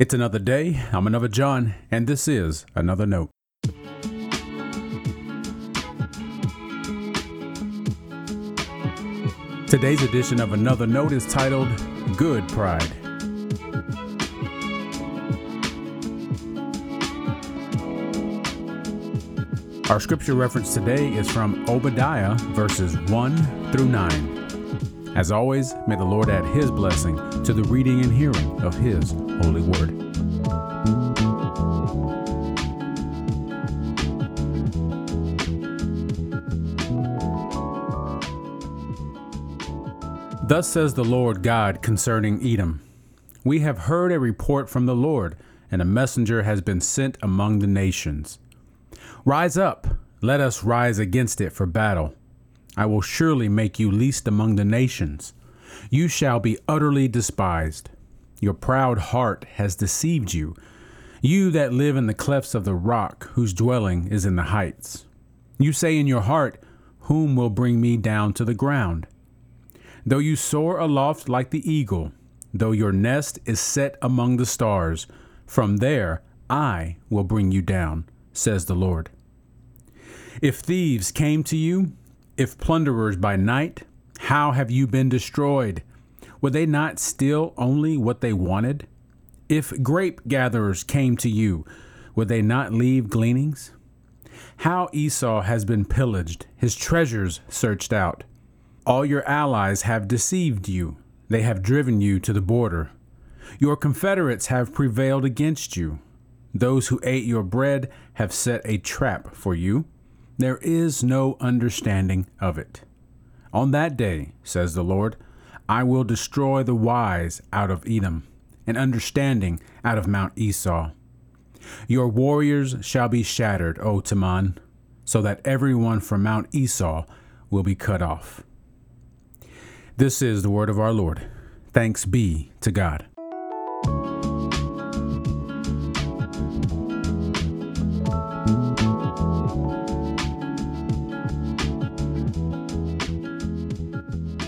It's another day. I'm another John, and this is another note. Today's edition of Another Note is titled Good Pride. Our scripture reference today is from Obadiah verses 1 through 9. As always, may the Lord add his blessing to the reading and hearing of his holy word. Thus says the Lord God concerning Edom We have heard a report from the Lord, and a messenger has been sent among the nations. Rise up, let us rise against it for battle. I will surely make you least among the nations. You shall be utterly despised. Your proud heart has deceived you. You that live in the clefts of the rock, whose dwelling is in the heights. You say in your heart, Whom will bring me down to the ground? Though you soar aloft like the eagle, though your nest is set among the stars, from there I will bring you down says the Lord. If thieves came to you, if plunderers by night, how have you been destroyed? Would they not steal only what they wanted? If grape gatherers came to you, would they not leave gleanings? How Esau has been pillaged, his treasures searched out. All your allies have deceived you, they have driven you to the border. Your confederates have prevailed against you. Those who ate your bread have set a trap for you. There is no understanding of it. On that day, says the Lord, I will destroy the wise out of Edom, and understanding out of Mount Esau. Your warriors shall be shattered, O Teman, so that everyone from Mount Esau will be cut off. This is the word of our Lord. Thanks be to God.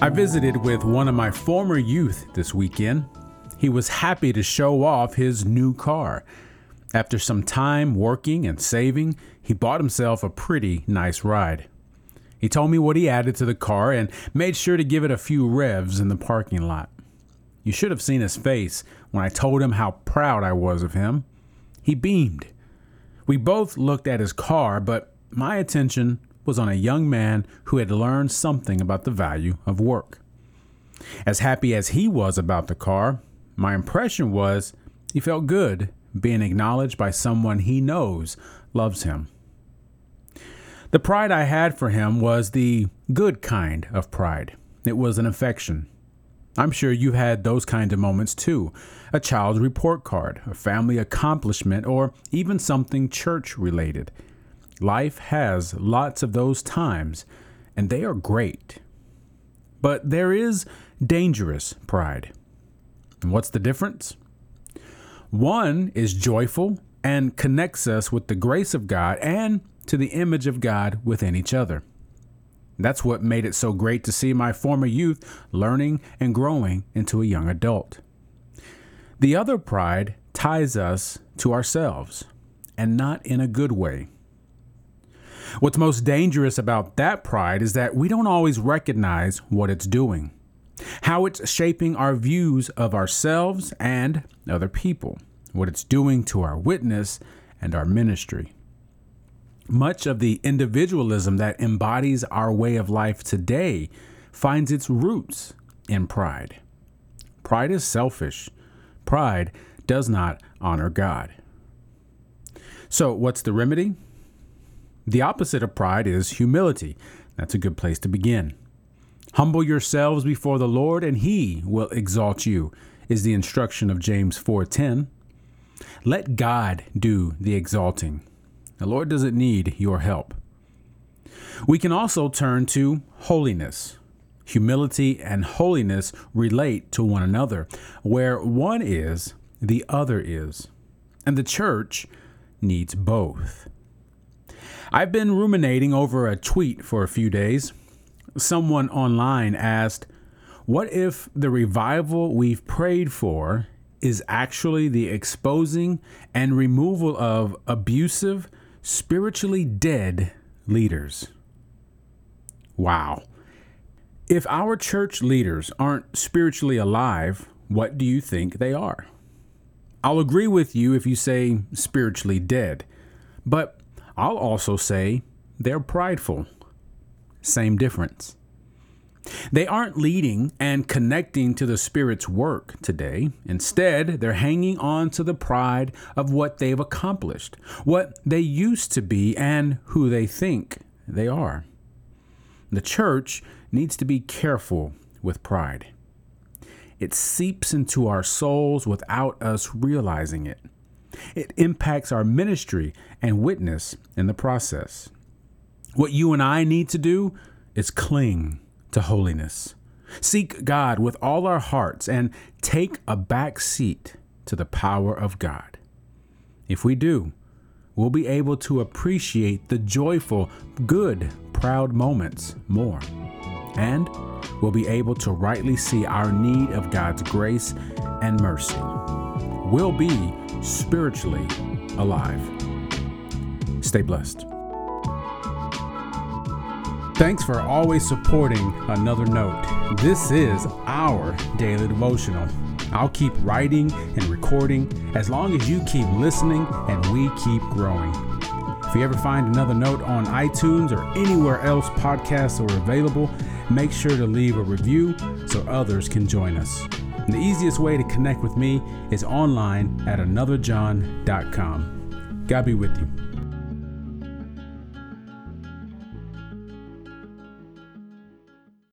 I visited with one of my former youth this weekend. He was happy to show off his new car. After some time working and saving, he bought himself a pretty nice ride. He told me what he added to the car and made sure to give it a few revs in the parking lot. You should have seen his face when I told him how proud I was of him. He beamed. We both looked at his car, but my attention was on a young man who had learned something about the value of work. As happy as he was about the car, my impression was he felt good being acknowledged by someone he knows loves him. The pride I had for him was the good kind of pride. It was an affection. I'm sure you've had those kind of moments too a child's report card, a family accomplishment, or even something church related. Life has lots of those times, and they are great. But there is dangerous pride. And what's the difference? One is joyful and connects us with the grace of God and to the image of God within each other. That's what made it so great to see my former youth learning and growing into a young adult. The other pride ties us to ourselves, and not in a good way. What's most dangerous about that pride is that we don't always recognize what it's doing, how it's shaping our views of ourselves and other people, what it's doing to our witness and our ministry. Much of the individualism that embodies our way of life today finds its roots in pride. Pride is selfish. Pride does not honor God. So, what's the remedy? The opposite of pride is humility. That's a good place to begin. Humble yourselves before the Lord, and he will exalt you, is the instruction of James 4:10. Let God do the exalting. The Lord doesn't need your help. We can also turn to holiness. Humility and holiness relate to one another. Where one is, the other is. And the church needs both. I've been ruminating over a tweet for a few days. Someone online asked, What if the revival we've prayed for is actually the exposing and removal of abusive, spiritually dead leaders. Wow. If our church leaders aren't spiritually alive, what do you think they are? I'll agree with you if you say spiritually dead, but I'll also say they're prideful. Same difference. They aren't leading and connecting to the Spirit's work today. Instead, they're hanging on to the pride of what they've accomplished, what they used to be, and who they think they are. The church needs to be careful with pride. It seeps into our souls without us realizing it. It impacts our ministry and witness in the process. What you and I need to do is cling to holiness. Seek God with all our hearts and take a back seat to the power of God. If we do, we'll be able to appreciate the joyful, good, proud moments more. And we'll be able to rightly see our need of God's grace and mercy. We'll be spiritually alive. Stay blessed. Thanks for always supporting Another Note. This is our daily devotional. I'll keep writing and recording as long as you keep listening and we keep growing. If you ever find another note on iTunes or anywhere else podcasts are available, make sure to leave a review so others can join us. The easiest way to connect with me is online at anotherjohn.com. God be with you.